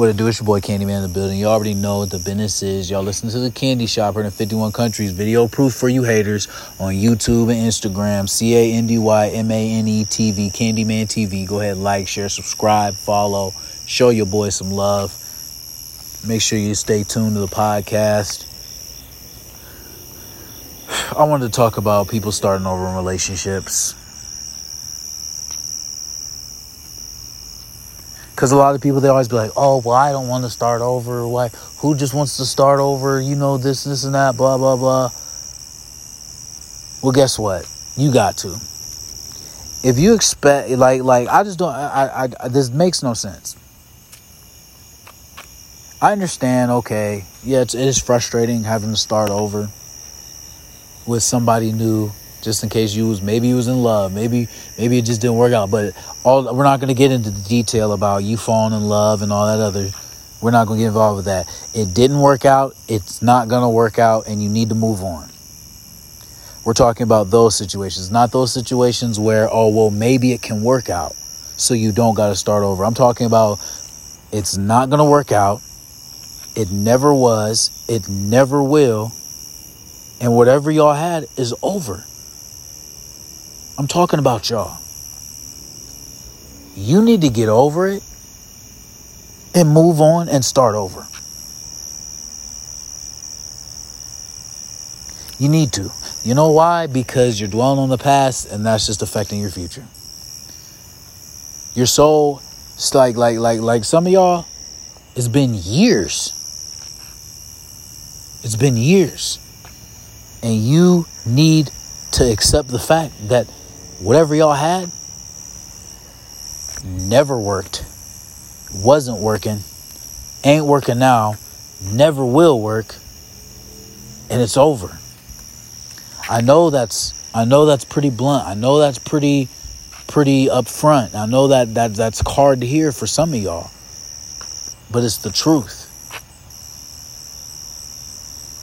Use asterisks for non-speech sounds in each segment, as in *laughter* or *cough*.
What it do? It's your boy Candyman in the building. You already know what the business is. Y'all listen to the Candy Shopper in 51 countries. Video proof for you haters on YouTube and Instagram. C A N D Y M A N E T V. Candyman TV. Go ahead, like, share, subscribe, follow. Show your boy some love. Make sure you stay tuned to the podcast. *sighs* I wanted to talk about people starting over in relationships. Because a lot of people, they always be like, oh, well, I don't want to start over. Why? Who just wants to start over? You know, this, this, and that, blah, blah, blah. Well, guess what? You got to. If you expect, like, like I just don't, I, I, I this makes no sense. I understand, okay, yeah, it's, it is frustrating having to start over with somebody new just in case you was maybe you was in love maybe maybe it just didn't work out but all we're not going to get into the detail about you falling in love and all that other we're not going to get involved with that. It didn't work out it's not going to work out and you need to move on. We're talking about those situations not those situations where oh well maybe it can work out so you don't got to start over. I'm talking about it's not going to work out it never was it never will and whatever y'all had is over I'm talking about y'all. You need to get over it and move on and start over. You need to. You know why? Because you're dwelling on the past and that's just affecting your future. Your soul, it's like like like like some of y'all, it's been years. It's been years. And you need to accept the fact that whatever y'all had never worked, wasn't working, ain't working now, never will work, and it's over. I know that's I know that's pretty blunt. I know that's pretty pretty upfront. I know that, that that's hard to hear for some of y'all. But it's the truth.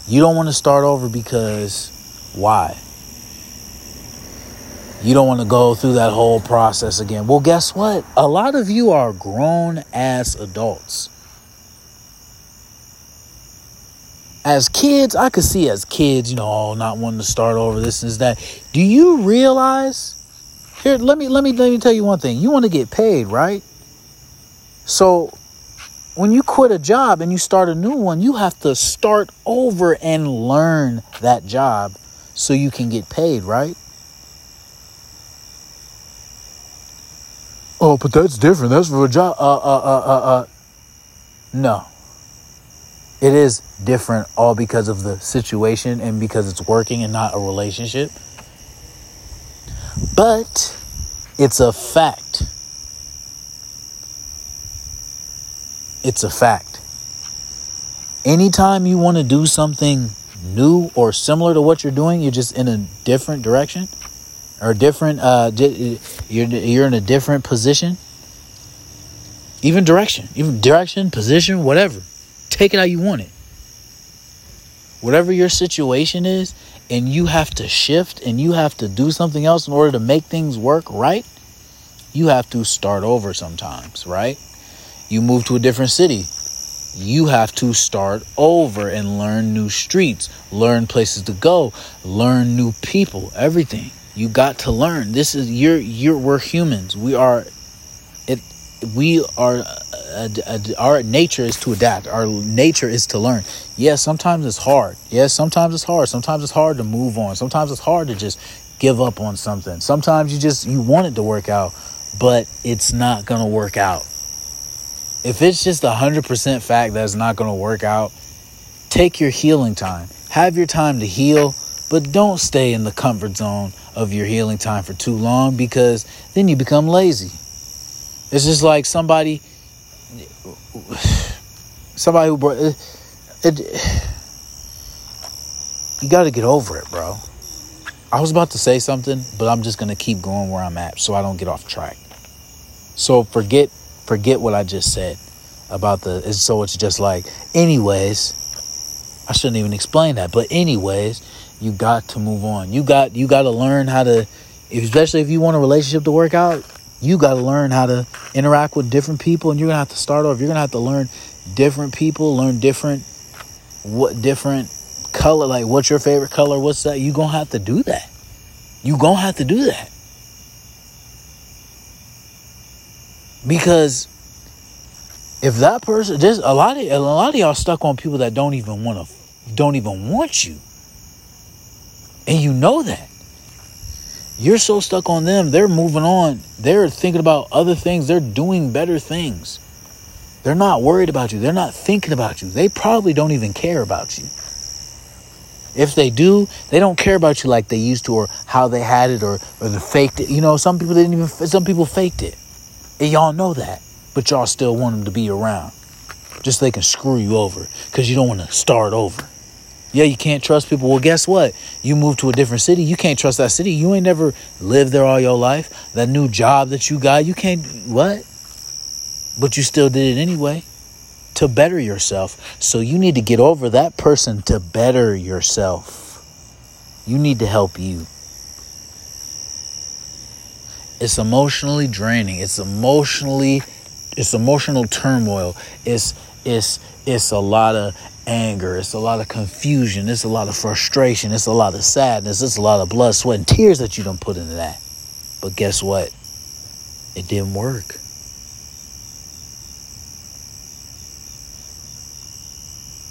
You don't want to start over because why? You don't want to go through that whole process again. Well, guess what? A lot of you are grown ass adults. As kids, I could see as kids, you know, oh, not wanting to start over this and that. Do you realize? Here, let me let me let me tell you one thing. You want to get paid, right? So when you quit a job and you start a new one, you have to start over and learn that job so you can get paid, right? Oh, but that's different. That's for a job. Uh, uh, uh, uh, uh. No. It is different all because of the situation and because it's working and not a relationship. But it's a fact. It's a fact. Anytime you want to do something new or similar to what you're doing, you're just in a different direction or different uh you're you're in a different position? Even direction even direction position whatever. Take it how you want it. Whatever your situation is and you have to shift and you have to do something else in order to make things work right you have to start over sometimes right? You move to a different city you have to start over and learn new streets learn places to go learn new people everything you got to learn. This is you're you're we're humans. We are it. We are. Uh, our nature is to adapt. Our nature is to learn. Yes, sometimes it's hard. Yes, sometimes it's hard. Sometimes it's hard to move on. Sometimes it's hard to just give up on something. Sometimes you just you want it to work out, but it's not gonna work out. If it's just a hundred percent fact that it's not gonna work out, take your healing time. Have your time to heal, but don't stay in the comfort zone of your healing time for too long because then you become lazy. It's just like somebody, somebody who brought it. it you got to get over it, bro. I was about to say something, but I'm just gonna keep going where I'm at so I don't get off track. So forget forget what I just said about the. So it's just like, anyways. I shouldn't even explain that, but anyways, you got to move on. You got you got to learn how to, especially if you want a relationship to work out. You got to learn how to interact with different people, and you're gonna have to start off. You're gonna have to learn different people, learn different what different color, like what's your favorite color, what's that? You gonna have to do that. You gonna have to do that because if that person, there's a lot of a lot of y'all stuck on people that don't even want to, don't even want you, and you know that. You're so stuck on them, they're moving on. They're thinking about other things. They're doing better things. They're not worried about you. They're not thinking about you. They probably don't even care about you. If they do, they don't care about you like they used to or how they had it or, or the faked it. You know, some people didn't even, some people faked it. And y'all know that. But y'all still want them to be around. Just so they can screw you over because you don't want to start over. Yeah, you can't trust people. Well, guess what? You move to a different city. You can't trust that city. You ain't never lived there all your life. That new job that you got, you can't, what? But you still did it anyway to better yourself. So you need to get over that person to better yourself. You need to help you. It's emotionally draining. It's emotionally it's emotional turmoil. It's it's it's a lot of anger. It's a lot of confusion. It's a lot of frustration. It's a lot of sadness. It's a lot of blood, sweat, and tears that you don't put into that. But guess what? It didn't work.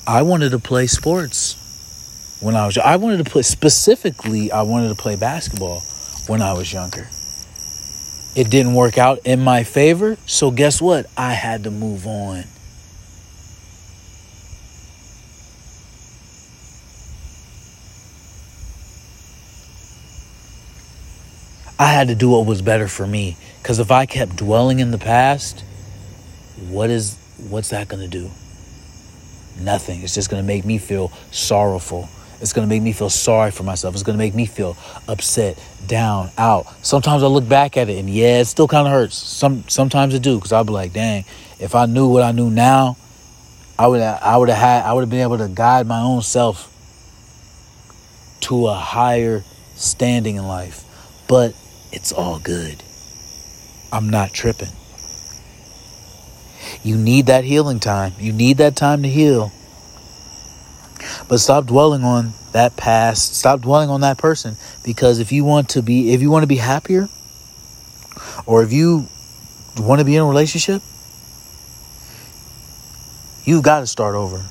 I wanted to play sports when I was I wanted to play specifically I wanted to play basketball when I was younger. It didn't work out in my favor, so guess what? I had to move on. I had to do what was better for me. Because if I kept dwelling in the past, what is what's that going to do? Nothing. It's just going to make me feel sorrowful. It's going to make me feel sorry for myself. It's going to make me feel upset, down, out. Sometimes I look back at it and yeah, it still kind of hurts. Some sometimes it do because I'll be like, dang, if I knew what I knew now, I would I would have had I would have been able to guide my own self to a higher standing in life. But it's all good. I'm not tripping. You need that healing time. You need that time to heal. But stop dwelling on that past. Stop dwelling on that person because if you want to be if you want to be happier or if you want to be in a relationship, you've got to start over.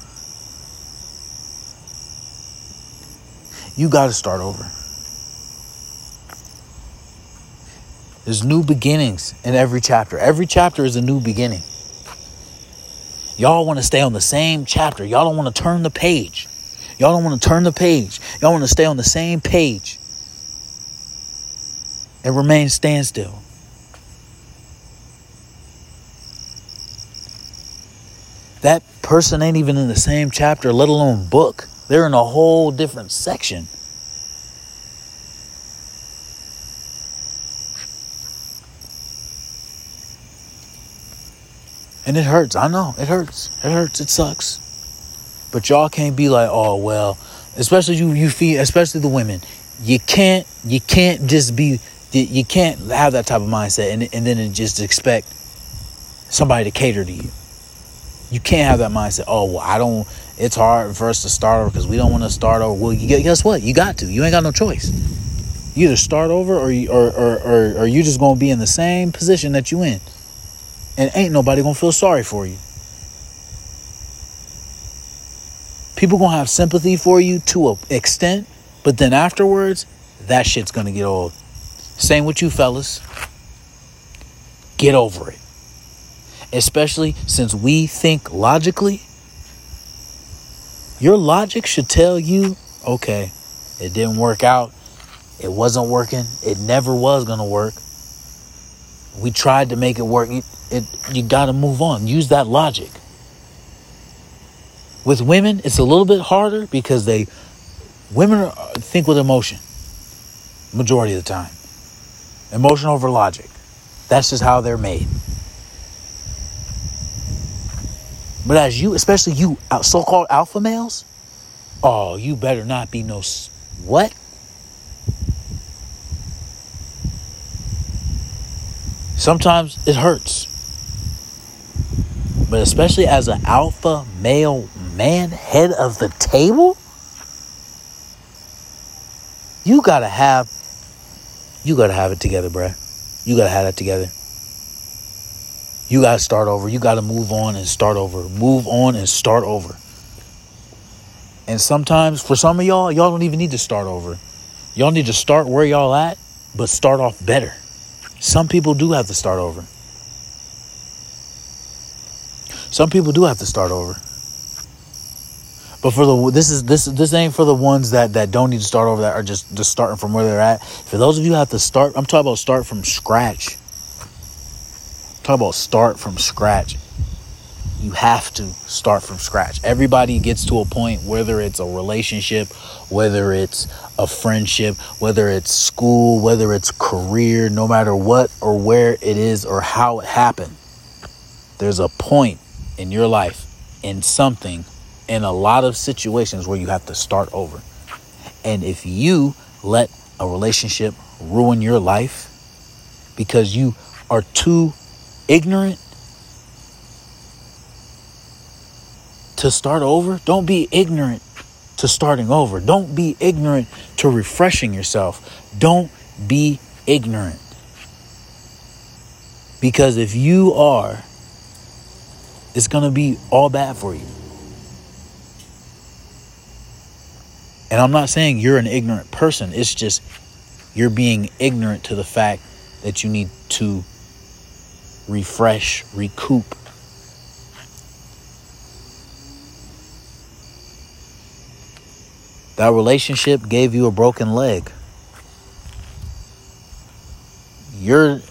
You got to start over. There's new beginnings in every chapter. Every chapter is a new beginning. Y'all want to stay on the same chapter. Y'all don't want to turn the page. Y'all don't want to turn the page. Y'all want to stay on the same page and remain standstill. That person ain't even in the same chapter, let alone book. They're in a whole different section. And it hurts. I know. It hurts. It hurts. It sucks. But y'all can't be like, oh well, especially you you feel especially the women. You can't you can't just be you can't have that type of mindset and and then just expect somebody to cater to you. You can't have that mindset. Oh well, I don't. It's hard for us to start over because we don't want to start over. Well, you guess what? You got to. You ain't got no choice. You either start over or you, or, or, or, or you just gonna be in the same position that you in and ain't nobody gonna feel sorry for you. People gonna have sympathy for you to an extent, but then afterwards, that shit's gonna get old. Same with you fellas. Get over it. Especially since we think logically. Your logic should tell you, okay, it didn't work out. It wasn't working. It never was going to work. We tried to make it work it you got to move on. Use that logic. With women, it's a little bit harder because they women think with emotion. Majority of the time, emotion over logic. That's just how they're made. But as you, especially you so-called alpha males, oh, you better not be no what? Sometimes it hurts. But especially as an alpha male man, head of the table, you gotta have you gotta have it together, bruh. You gotta have it together. You gotta start over. You gotta move on and start over. Move on and start over. And sometimes for some of y'all, y'all don't even need to start over. Y'all need to start where y'all at, but start off better. Some people do have to start over. Some people do have to start over. But for the this is this this ain't for the ones that that don't need to start over that are just just starting from where they're at. For those of you who have to start, I'm talking about start from scratch. Talk about start from scratch. You have to start from scratch. Everybody gets to a point, whether it's a relationship, whether it's a friendship, whether it's school, whether it's career, no matter what or where it is or how it happened. There's a point in your life, in something, in a lot of situations where you have to start over. And if you let a relationship ruin your life because you are too ignorant to start over, don't be ignorant to starting over. Don't be ignorant to refreshing yourself. Don't be ignorant. Because if you are, it's going to be all bad for you. And I'm not saying you're an ignorant person, it's just you're being ignorant to the fact that you need to refresh, recoup. That relationship gave you a broken leg. You're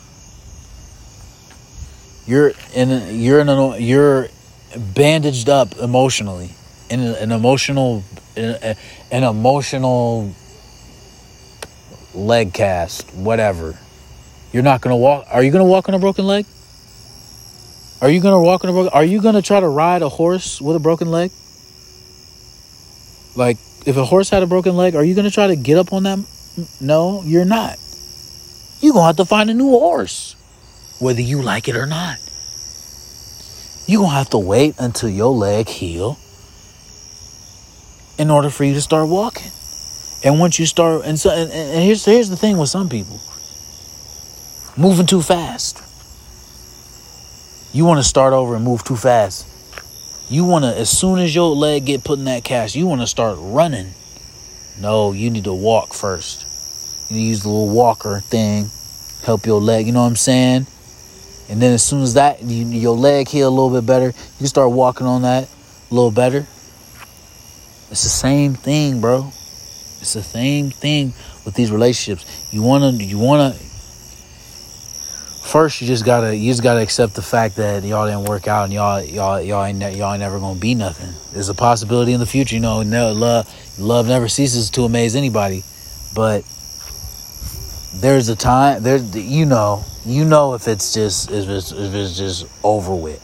you're in you're in an, you're bandaged up emotionally in an emotional an emotional leg cast whatever you're not gonna walk are you gonna walk on a broken leg are you gonna walk on a broken? Are you gonna try to ride a horse with a broken leg? Like, if a horse had a broken leg, are you gonna try to get up on that? No, you're not. You're gonna have to find a new horse, whether you like it or not. You're gonna have to wait until your leg heal in order for you to start walking. And once you start, and so, and, and here's here's the thing with some people, moving too fast. You want to start over and move too fast. You want to, as soon as your leg get put in that cast, you want to start running. No, you need to walk first. You use the little walker thing, help your leg. You know what I'm saying? And then as soon as that, you, your leg heal a little bit better, you can start walking on that a little better. It's the same thing, bro. It's the same thing with these relationships. You wanna, you wanna, first you just gotta you just gotta accept the fact that y'all didn't work out and y'all y'all y'all ain't y'all ain't never gonna be nothing. There's a possibility in the future, you know. No, love love never ceases to amaze anybody, but there's a time there you know you know if it's just if it's if it's just over with.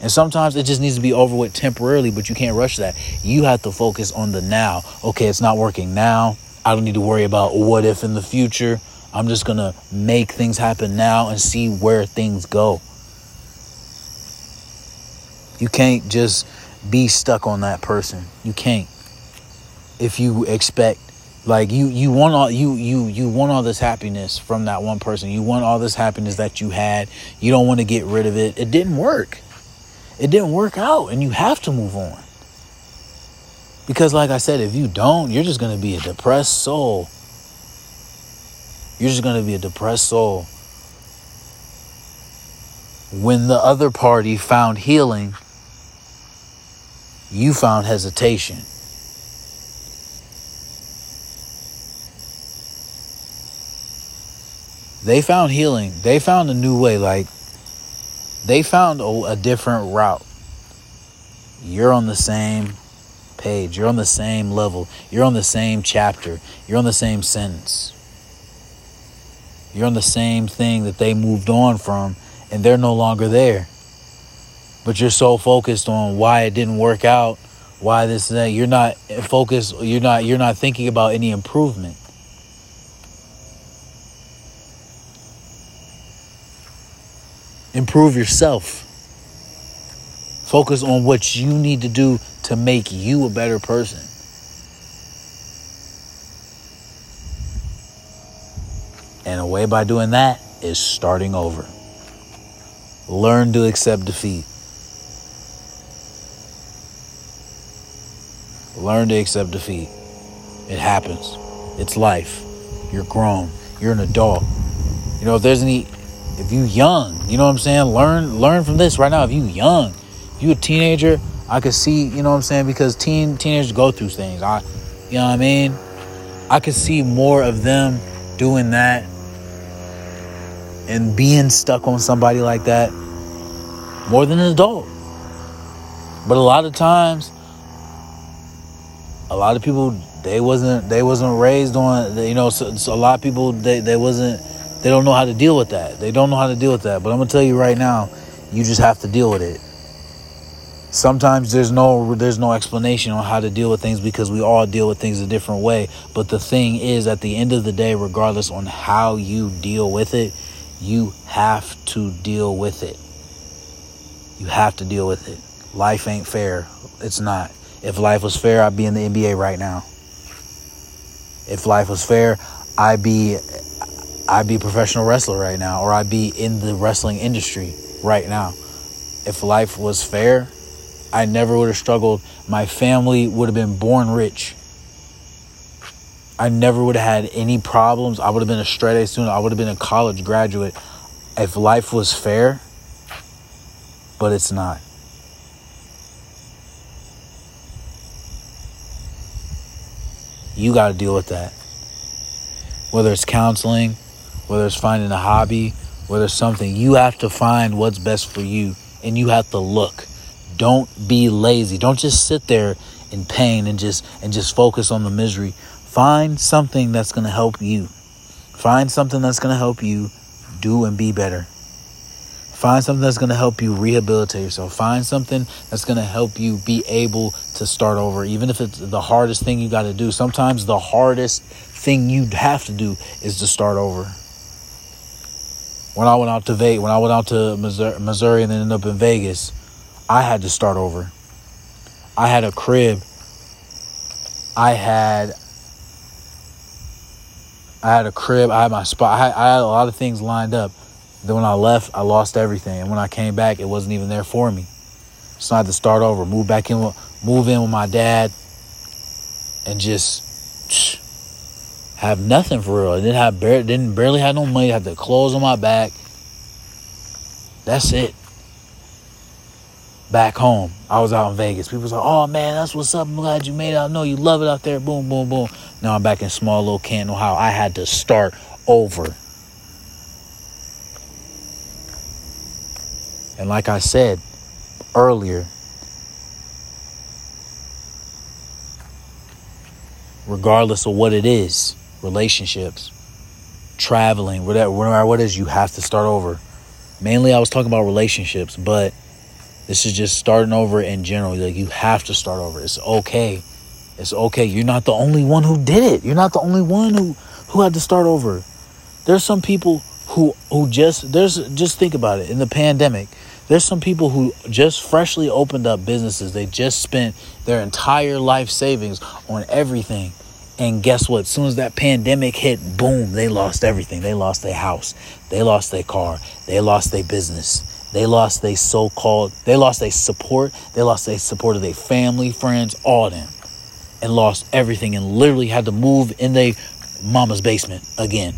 And sometimes it just needs to be over with temporarily, but you can't rush that. You have to focus on the now. Okay, it's not working now. I don't need to worry about what if in the future I'm just to make things happen now and see where things go. You can't just be stuck on that person. You can't. If you expect like you you want all you you you want all this happiness from that one person. You want all this happiness that you had. You don't want to get rid of it. It didn't work. It didn't work out and you have to move on. Because like I said, if you don't, you're just going to be a depressed soul you're just going to be a depressed soul. When the other party found healing, you found hesitation. They found healing. They found a new way. Like, they found a, a different route. You're on the same page. You're on the same level. You're on the same chapter. You're on the same sentence. You're on the same thing that they moved on from, and they're no longer there. But you're so focused on why it didn't work out, why this and that. You're not focused. You're not. You're not thinking about any improvement. Improve yourself. Focus on what you need to do to make you a better person. And a way by doing that is starting over. Learn to accept defeat. Learn to accept defeat. It happens. It's life. You're grown. You're an adult. You know, if there's any if you young, you know what I'm saying? Learn learn from this right now. If you young, if you a teenager, I could see, you know what I'm saying? Because teen teenagers go through things. I you know what I mean? I could see more of them doing that and being stuck on somebody like that more than an adult. But a lot of times a lot of people they wasn't they wasn't raised on you know so, so a lot of people they, they wasn't they don't know how to deal with that. They don't know how to deal with that. But i'm gonna tell you right now you just have to deal with it. Sometimes there's no there's no explanation on how to deal with things because we all deal with things a different way. But the thing is at the end of the day regardless on how you deal with it you have to deal with it. You have to deal with it. Life ain't fair. It's not. If life was fair i'd be in the nba right now. If life was fair i'd be i'd be a professional wrestler right now or i'd be in the wrestling industry right now. If life was fair I never would have struggled. My family would have been born rich. I never would have had any problems. I would have been a straight A student. I would have been a college graduate if life was fair, but it's not. You got to deal with that. Whether it's counseling, whether it's finding a hobby, whether it's something, you have to find what's best for you and you have to look. Don't be lazy. Don't just sit there in pain and just and just focus on the misery. Find something that's going to help you. Find something that's going to help you do and be better. Find something that's going to help you rehabilitate yourself. Find something that's going to help you be able to start over, even if it's the hardest thing you got to do. Sometimes the hardest thing you have to do is to start over. When I went out to Vegas, when I went out to Missouri, and then ended up in Vegas, I had to start over. I had a crib. I had I had a crib. I had my spot. I had, I had a lot of things lined up. Then when I left, I lost everything. And when I came back, it wasn't even there for me. So I had to start over. Move back in. Move in with my dad, and just *sniffs* have nothing for real. I didn't have barely, didn't barely no money. I had the clothes on my back. That's it back home. I was out in Vegas. People was like, "Oh man, that's what's up. I'm glad you made it. I know you love it out there." Boom, boom, boom. Now I'm back in small little Canton, Ohio. I had to start over. And like I said earlier, regardless of what it is, relationships, traveling, whatever, whatever what it is, you have to start over. Mainly, I was talking about relationships, but this is just starting over in general. Like you have to start over. It's okay. It's okay. You're not the only one who did it. You're not the only one who who had to start over. There's some people who who just there's just think about it. In the pandemic, there's some people who just freshly opened up businesses. They just spent their entire life savings on everything. And guess what? As soon as that pandemic hit, boom, they lost everything. They lost their house. They lost their car. They lost their business. They lost their so-called, they lost their support. They lost their support of their family, friends, all of them. And lost everything and literally had to move in their mama's basement again.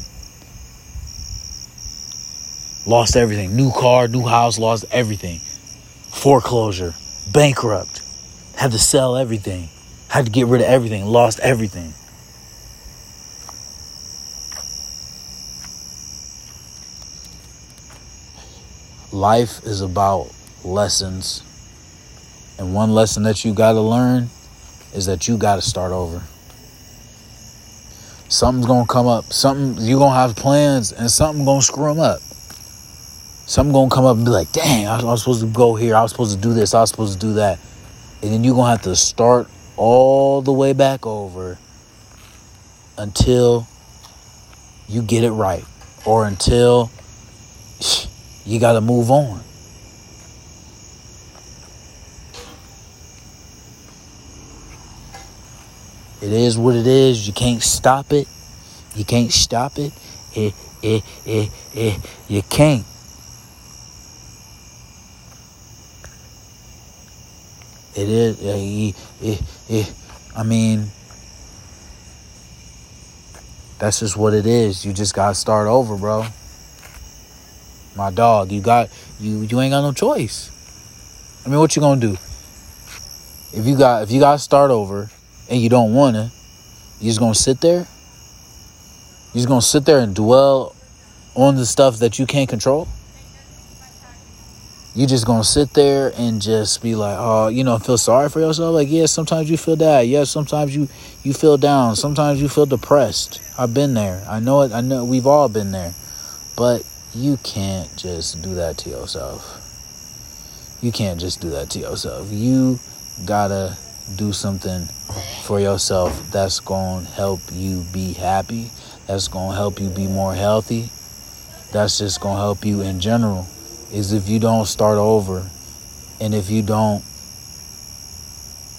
Lost everything. New car, new house, lost everything. Foreclosure, bankrupt. Had to sell everything. Had to get rid of everything. Lost everything. Life is about lessons. And one lesson that you got to learn is that you got to start over. Something's going to come up. Something you're going to have plans and something going to screw them up. Something going to come up and be like, "Dang, I was supposed to go here. I was supposed to do this. I was supposed to do that." And then you're going to have to start all the way back over until you get it right or until you got to move on. It is what it is. You can't stop it. You can't stop it. It, it, it, it, you can't. It is. It, it, it, I mean, that's just what it is. You just gotta start over, bro. My dog, you got you. You ain't got no choice. I mean, what you gonna do? If you got if you got to start over and you don't wanna, you just gonna sit there. You just gonna sit there and dwell on the stuff that you can't control you just gonna sit there and just be like, oh, you know, feel sorry for yourself. Like, yeah, sometimes you feel that. Yeah, sometimes you you feel down. Sometimes you feel depressed. I've been there. I know it. I know we've all been there. But you can't just do that to yourself. You can't just do that to yourself. You gotta do something for yourself that's gonna help you be happy. That's gonna help you be more healthy. That's just gonna help you in general is if you don't start over and if you don't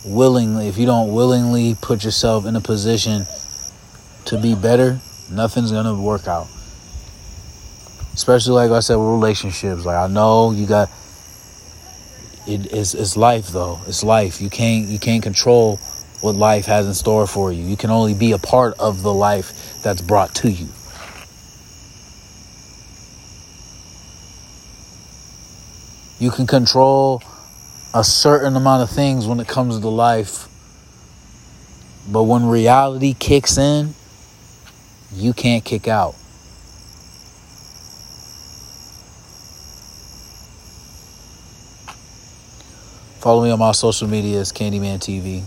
willingly if you don't willingly put yourself in a position to be better nothing's gonna work out especially like i said with relationships like i know you got it, it's, it's life though it's life you can't you can't control what life has in store for you you can only be a part of the life that's brought to you You can control a certain amount of things when it comes to life. But when reality kicks in, you can't kick out. Follow me on my social media, it's Candyman TV.